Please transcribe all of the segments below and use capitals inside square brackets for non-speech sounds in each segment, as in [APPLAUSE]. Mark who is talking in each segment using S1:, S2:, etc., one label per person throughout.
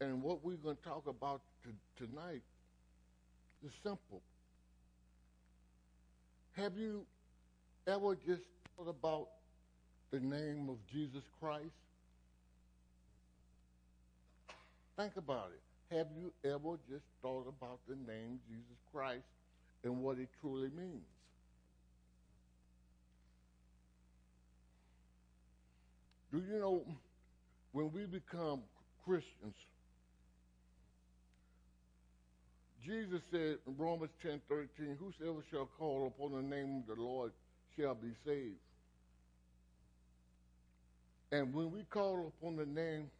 S1: And what we're going to talk about tonight is simple. Have you ever just thought about the name of Jesus Christ? Think about it. Have you ever just thought about the name Jesus Christ and what it truly means? Do you know when we become Christians, Jesus said in Romans 10 13, Whosoever shall call upon the name of the Lord shall be saved. And when we call upon the name,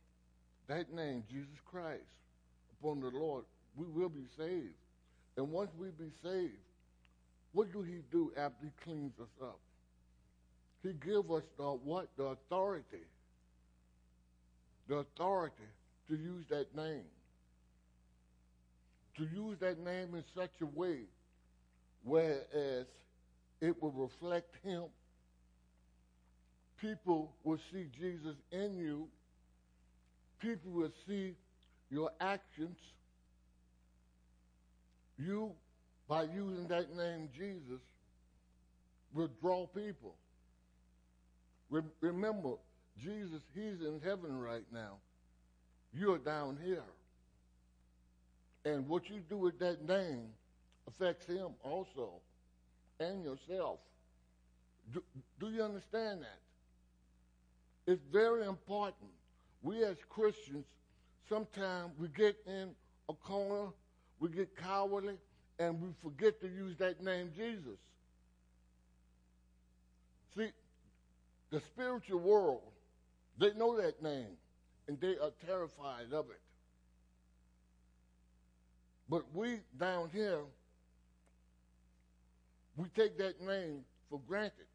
S1: that name, Jesus Christ, upon the Lord, we will be saved. And once we be saved, what do he do after he cleans us up? He give us the what? The authority. The authority to use that name to use that name in such a way whereas it will reflect him. People will see Jesus in you. People will see your actions. You, by using that name Jesus, will draw people. Re- remember, Jesus, he's in heaven right now. You're down here. And what you do with that name affects him also and yourself. Do, do you understand that? It's very important. We as Christians, sometimes we get in a corner, we get cowardly, and we forget to use that name Jesus. See, the spiritual world, they know that name, and they are terrified of it. But we down here, we take that name for granted.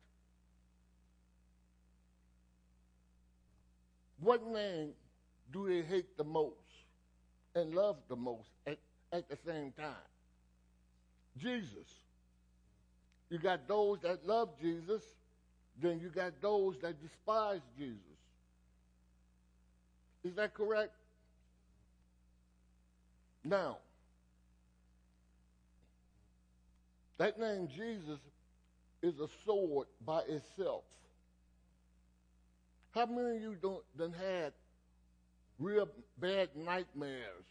S1: What name do they hate the most and love the most at, at the same time? Jesus. You got those that love Jesus, then you got those that despise Jesus. Is that correct? Now, That name Jesus is a sword by itself. How many of you don't done had real bad nightmares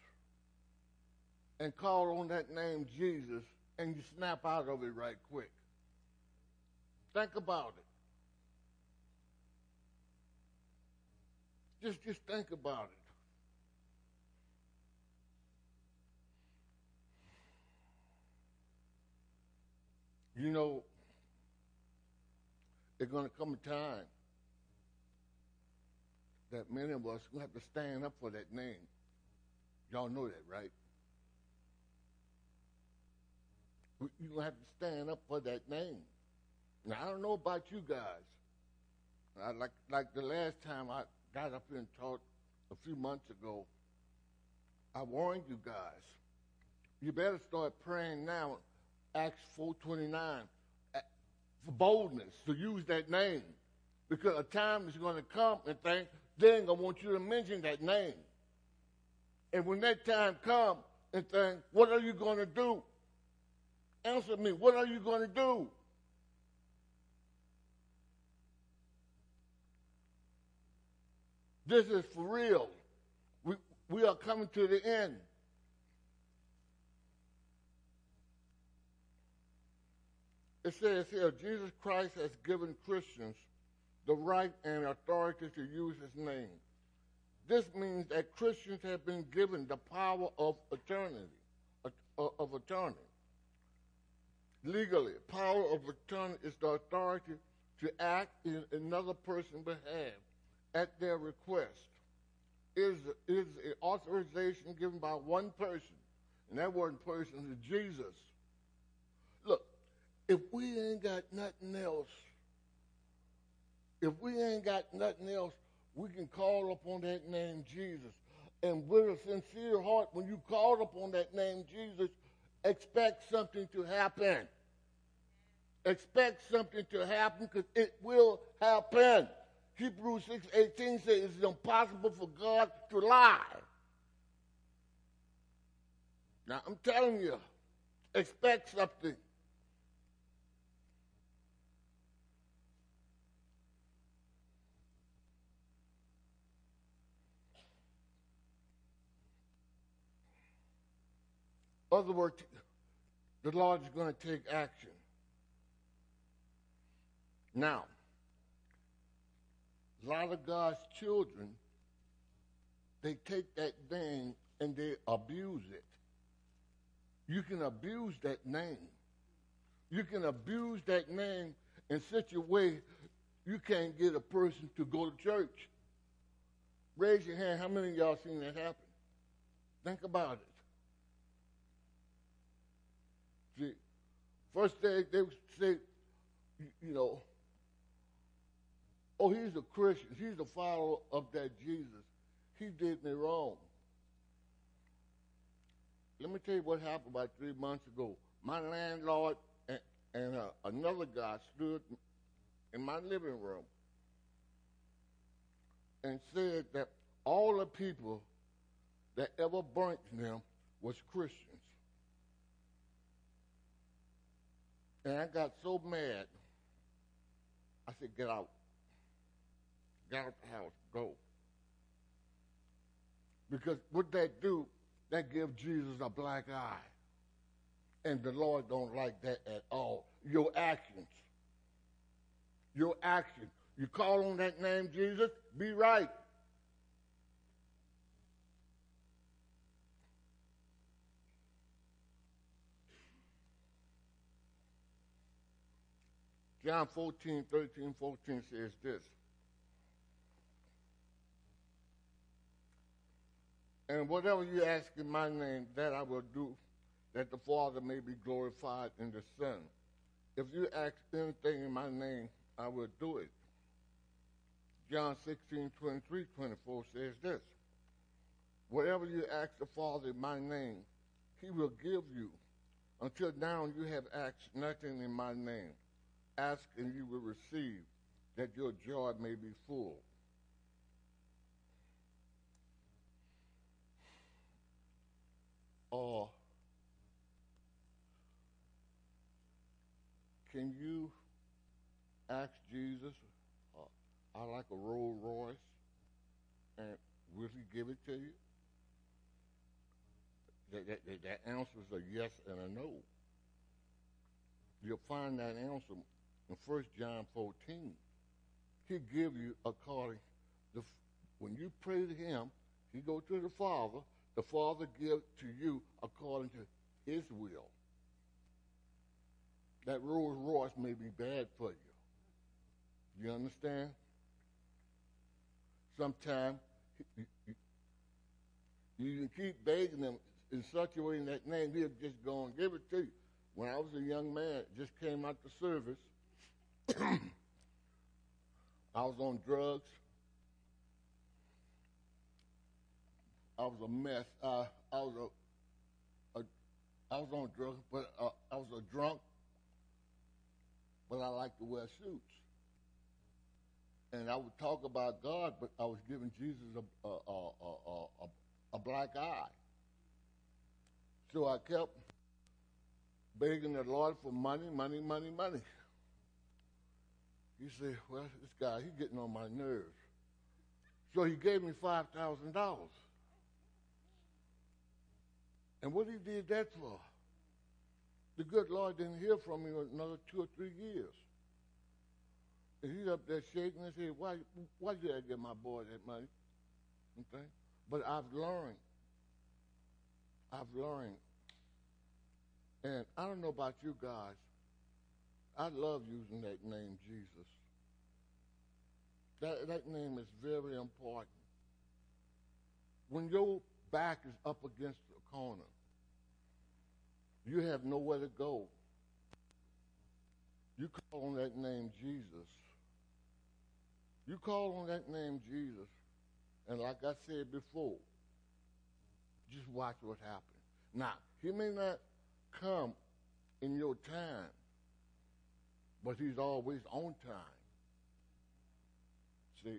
S1: and call on that name Jesus and you snap out of it right quick? Think about it. Just just think about it. You know, there's going to come a time that many of us will have to stand up for that name. Y'all know that, right? You're going to have to stand up for that name. Now, I don't know about you guys. I, like, like the last time I got up here and talked a few months ago, I warned you guys. You better start praying now Acts 4.29 for boldness to use that name. Because a time is going to come and think, then I want you to mention that name. And when that time comes and think, what are you going to do? Answer me, what are you going to do? This is for real. We, we are coming to the end. It says here Jesus Christ has given Christians the right and authority to use his name. This means that Christians have been given the power of eternity, uh, of attorney. Legally, power of attorney is the authority to act in another person's behalf at their request. It is, is an authorization given by one person, and that one person is Jesus. If we ain't got nothing else, if we ain't got nothing else, we can call upon that name Jesus. And with a sincere heart, when you call upon that name Jesus, expect something to happen. Expect something to happen because it will happen. Hebrews 6 18 says it's impossible for God to lie. Now, I'm telling you, expect something. Other words, the Lord is going to take action. Now, a lot of God's children, they take that name and they abuse it. You can abuse that name. You can abuse that name in such a way you can't get a person to go to church. Raise your hand. How many of y'all seen that happen? Think about it. See, first they, they say, you know, oh, he's a Christian. He's a follower of that Jesus. He did me wrong. Let me tell you what happened about three months ago. My landlord and, and uh, another guy stood in my living room and said that all the people that ever burnt them was Christians. And I got so mad, I said, get out. Get out the house. Go. Because what that do, that give Jesus a black eye. And the Lord don't like that at all. Your actions. Your actions. You call on that name, Jesus, be right. John 14, 13, 14 says this. And whatever you ask in my name, that I will do, that the Father may be glorified in the Son. If you ask anything in my name, I will do it. John 16, 23, 24 says this. Whatever you ask the Father in my name, he will give you. Until now you have asked nothing in my name. Ask and you will receive, that your joy may be full. Or can you ask Jesus, uh, I like a Rolls Royce, and will he give it to you? That, that, that, that answer is a yes and a no. You'll find that answer in 1 John 14. He give you according the when you pray to him, he go to the Father, the Father give to you according to his will. That Rolls Royce may be bad for you. You understand? Sometimes you, you, you can keep begging them in such a way in that name, he'll just go and give it to you. When I was a young man, just came out the service, [COUGHS] I was on drugs. I was a mess. Uh, I was a, a, I was on drugs, but uh, I was a drunk. But I like to wear suits. And I would talk about God, but I was giving Jesus a, a, a, a black eye. So I kept begging the Lord for money, money, money, money. He said, well, this guy, he's getting on my nerves. So he gave me $5,000. And what he did that for? The good Lord didn't hear from me another two or three years. And he's up there shaking his head. Why, why did I give my boy that money? Okay? But I've learned. I've learned. And I don't know about you guys, I love using that name, Jesus. That, that name is very important. When your back is up against the corner, you have nowhere to go. You call on that name, Jesus. You call on that name, Jesus. And like I said before, just watch what happens. Now, he may not come in your time, but he's always on time. See?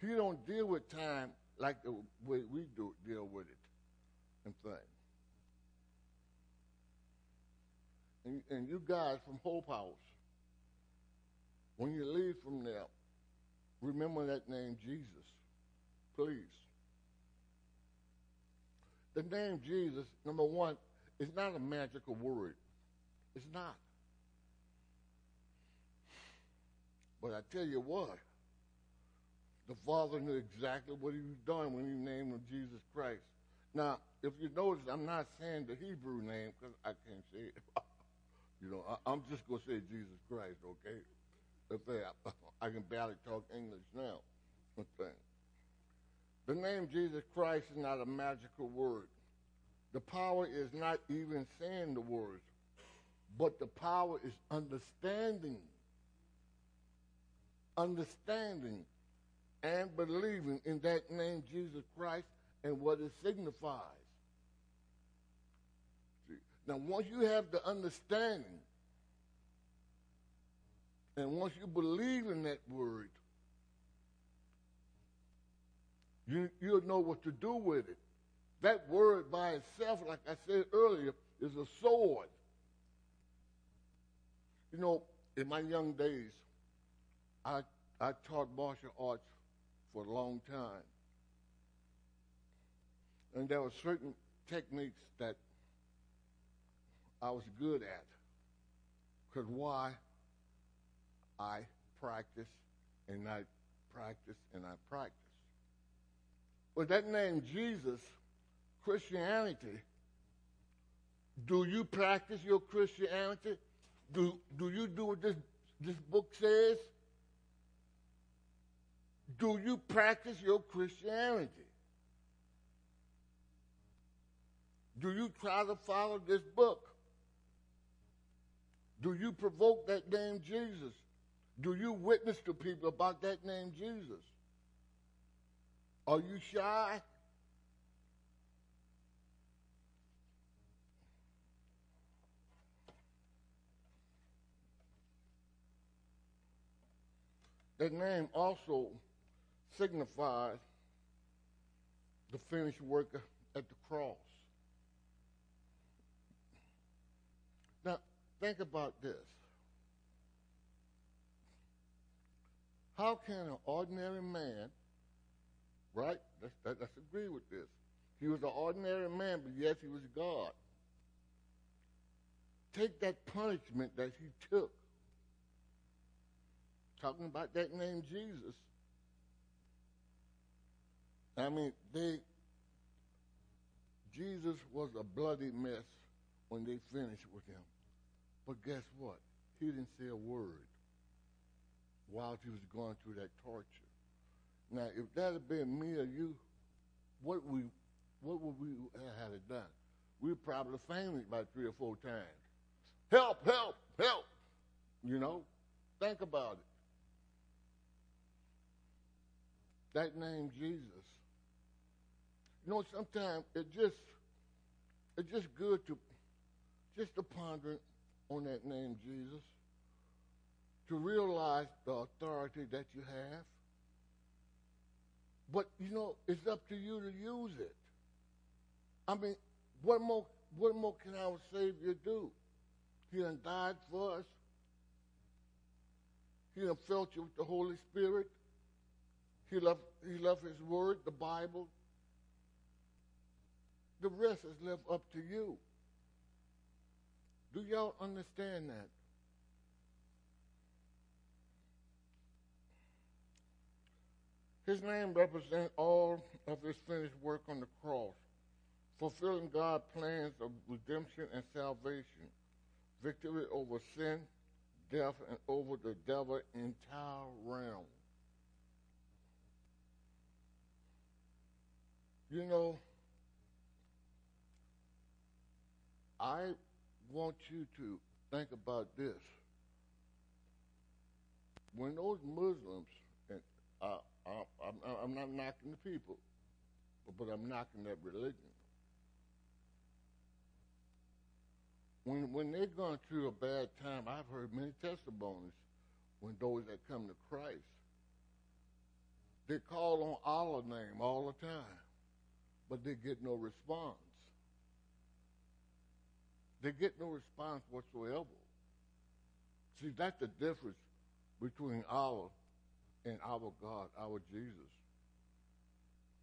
S1: He don't deal with time like the way we do deal with it. and things. And, and you guys from Hope House, when you leave from there, remember that name Jesus, please. The name Jesus, number one, is not a magical word. It's not. But I tell you what, the Father knew exactly what he was doing when he named him Jesus Christ. Now, if you notice, I'm not saying the Hebrew name because I can't say it. [LAUGHS] you know, I, am just going to say Jesus Christ, okay? If I, [LAUGHS] I can barely talk English now. [LAUGHS] Okay. The name Jesus Christ is not a magical word. The power is not even saying the words, but the power is understanding. Understanding and believing in that name, Jesus Christ, and what it signifies. See? Now, once you have the understanding, and once you believe in that word, you, you'll know what to do with it. That word by itself, like I said earlier, is a sword. You know, in my young days, I, I taught martial arts for a long time. And there were certain techniques that I was good at. Because why? I practice and I practice and I practice. With that name, Jesus, Christianity, do you practice your Christianity? Do, do you do what this, this book says? Do you practice your Christianity? Do you try to follow this book? Do you provoke that name Jesus? Do you witness to people about that name Jesus? Are you shy? That name also signifies the finished work at the cross. Now, think about this. How can an ordinary man, right? Let's, let's agree with this. He was an ordinary man, but yes, he was God. Take that punishment that he took, talking about that name Jesus, I mean, they Jesus was a bloody mess when they finished with him. But guess what? He didn't say a word while he was going through that torture. Now, if that had been me or you, what we what would we have done? We'd probably fainted about three or four times. Help, help, help. You know? Think about it. That name Jesus you know, sometimes it just it's just good to just to ponder on that name Jesus, to realize the authority that you have. But you know, it's up to you to use it. I mean, what more what more can our Savior do? He done died for us. He done filled you with the Holy Spirit. He left he left his word, the Bible, the rest is left up to you. Do y'all understand that? His name represents all of his finished work on the cross, fulfilling God's plans of redemption and salvation, victory over sin, death, and over the devil's entire realm. You know, I want you to think about this. When those Muslims, and I, I, am not knocking the people, but I'm knocking that religion. When, when they're going through a bad time, I've heard many testimonies when those that come to Christ, they call on Allah's name all the time, but they get no response. They get no response whatsoever. See, that's the difference between our and our God, our Jesus.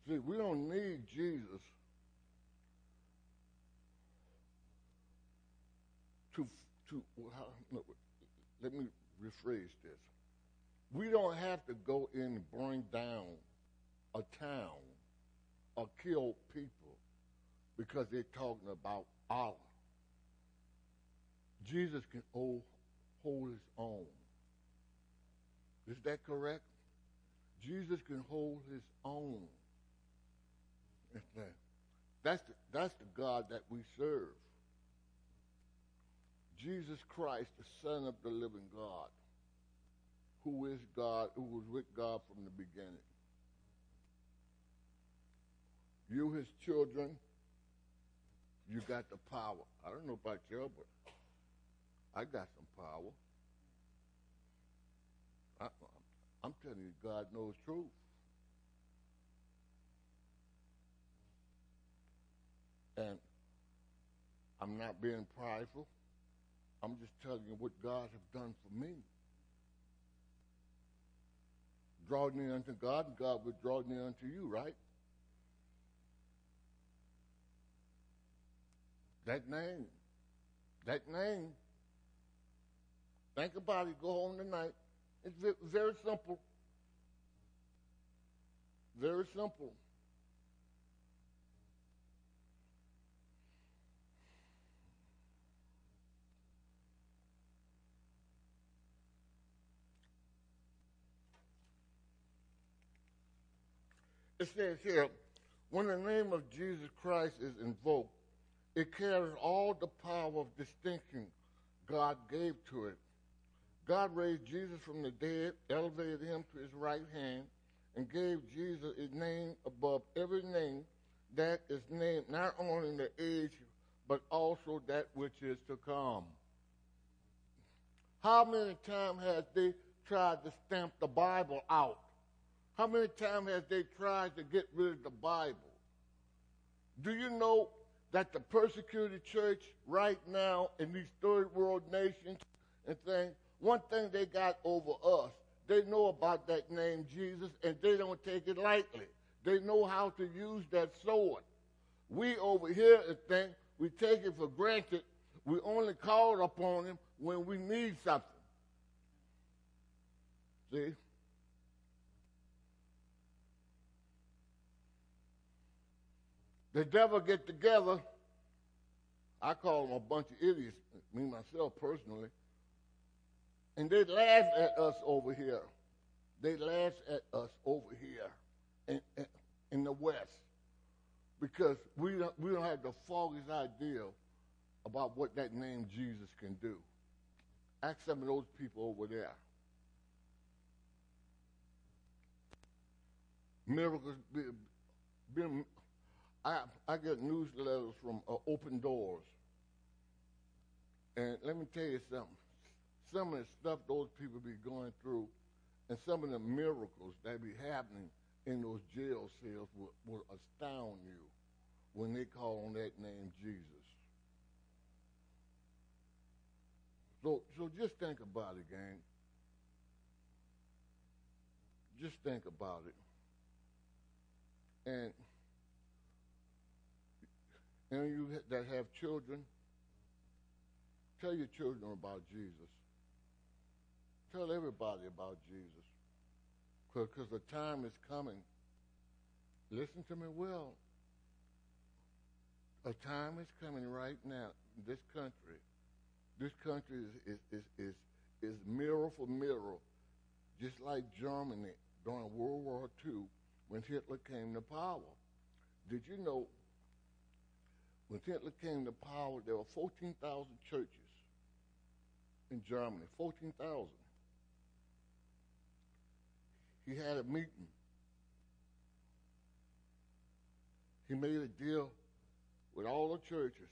S1: See, we don't need Jesus to to no, let me rephrase this. We don't have to go in and bring down a town or kill people because they're talking about Allah. Jesus can hold, his own. Is that correct? Jesus can hold his own. [LAUGHS] That's the, that's the God that we serve. Jesus Christ, the Son of the living God, who is God, who was with God from the beginning. You, his children, you got the power. I don't know about you, but I got some power. I, I'm telling you, God knows truth. And I'm not being prideful. I'm just telling you what God has done for me. Draw near unto God, and God will draw near unto you, right? That name. That name. Think about it. Go home tonight. It's very simple. Very simple. It says here, when the name of Jesus Christ is invoked, it carries all the power of distinction God gave to it. God raised Jesus from the dead, elevated him to his right hand, and gave Jesus a name above every name that is named not only in the age, but also that which is to come. How many times has they tried to stamp the Bible out? How many times has they tried to get rid of the Bible? Do you know that the persecuted church right now in these third world nations and things, one thing they got over us, they know about that name Jesus and they don't take it lightly. They know how to use that sword. We over here think we take it for granted. We only call upon him when we need something. See? The devil get together. I call them a bunch of idiots, me myself personally. And they laugh at us over here. They laugh at us over here in, in, the West because we don't, we don't have the foggiest idea about what that name Jesus can do. Ask some of those people over there. Miracles, been, I, I get newsletters from uh, Open Doors. And let me tell you something. Some of the stuff those people be going through and some of the miracles that be happening in those jail cells will, will astound you when they call on that name Jesus. So, so just think about it, gang. Just think about it. And and you that have children, tell your children about Jesus. Tell everybody about Jesus. Because the time is coming. Listen to me well. A time is coming right now this country. This country is, is, is, is, mirror for mirror, just like Germany during World War II when Hitler came to power. Did you know when Hitler came to power, there were 14,000 churches in Germany. 14,000. He had a meeting. He made a deal with all the churches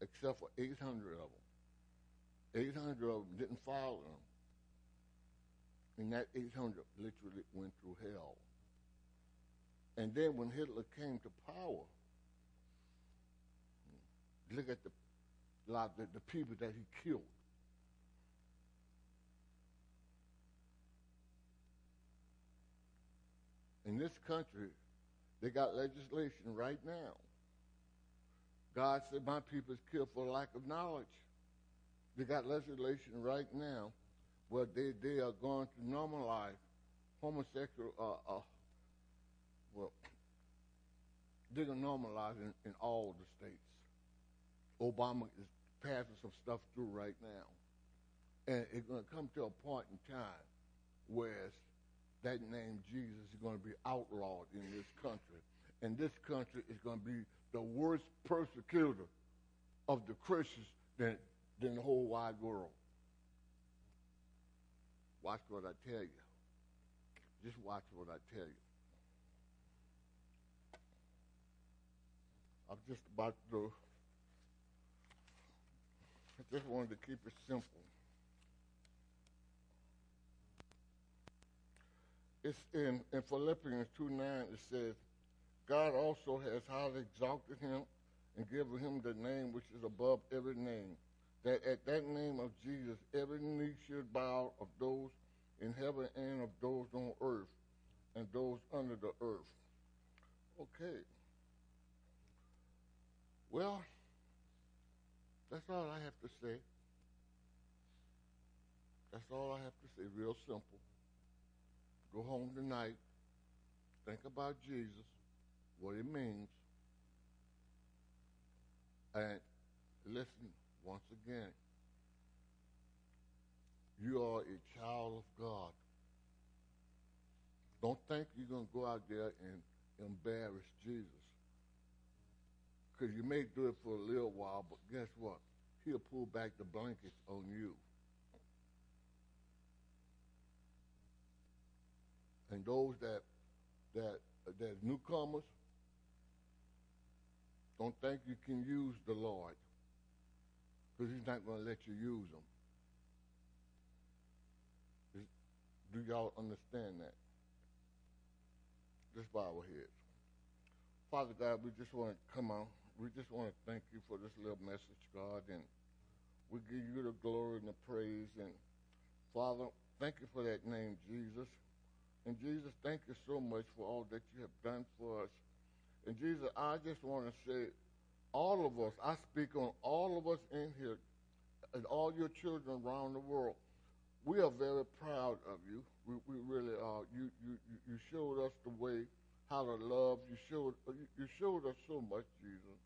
S1: except for 800 of them. 800 of them didn't follow him. And that 800 literally went through hell. And then when Hitler came to power, look at the, lot, the, the people that he killed. In this country, they got legislation right now. God said, My people is killed for lack of knowledge. They got legislation right now where they, they are going to normalize homosexual, uh, uh, well, they're going to normalize in, in all the states. Obama is passing some stuff through right now. And it's going to come to a point in time where that name Jesus is going to be outlawed in this country. And this country is going to be the worst persecutor of the Christians than, than the whole wide world. Watch what I tell you. Just watch what I tell you. I'm just about to, I just wanted to keep it simple. It's in, in Philippians 2 9, it says, God also has highly exalted him and given him the name which is above every name, that at that name of Jesus every knee should bow of those in heaven and of those on earth and those under the earth. Okay. Well, that's all I have to say. That's all I have to say, real simple. Go home tonight, think about Jesus, what it means, and listen once again. You are a child of God. Don't think you're going to go out there and embarrass Jesus. Because you may do it for a little while, but guess what? He'll pull back the blankets on you. And those that that that newcomers, don't think you can use the Lord, because He's not going to let you use them. Do y'all understand that? Just bow our heads. Father God, we just want to come on. We just want to thank you for this little message, God, and we give you the glory and the praise. And Father, thank you for that name, Jesus. And Jesus, thank you so much for all that you have done for us. And Jesus, I just want to say, all of us, I speak on all of us in here, and all your children around the world we are very proud of you. We, we really are. You, you, you showed us the way how to love. You showed, you showed us so much, Jesus.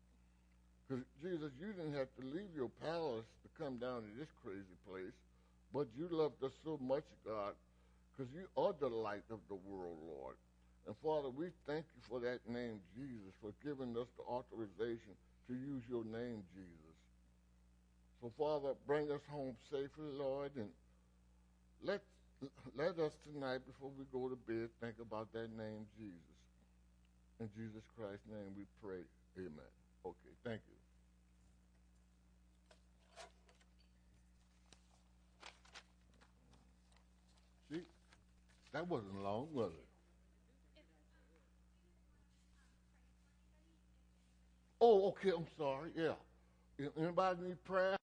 S1: Because, Jesus, you didn't have to leave your palace to come down to this crazy place, but you loved us so much, God, because you are the light of the world, Lord. And, Father, we thank you for that name, Jesus, for giving us the authorization to use your name, Jesus. So, Father, bring us home safely, Lord, and let, let us tonight, before we go to bed, think about that name, Jesus. In Jesus Christ's name we pray. Amen. Okay, thank you. See, that wasn't long, was it? Oh, okay, I'm sorry. Yeah. Anybody need prayer?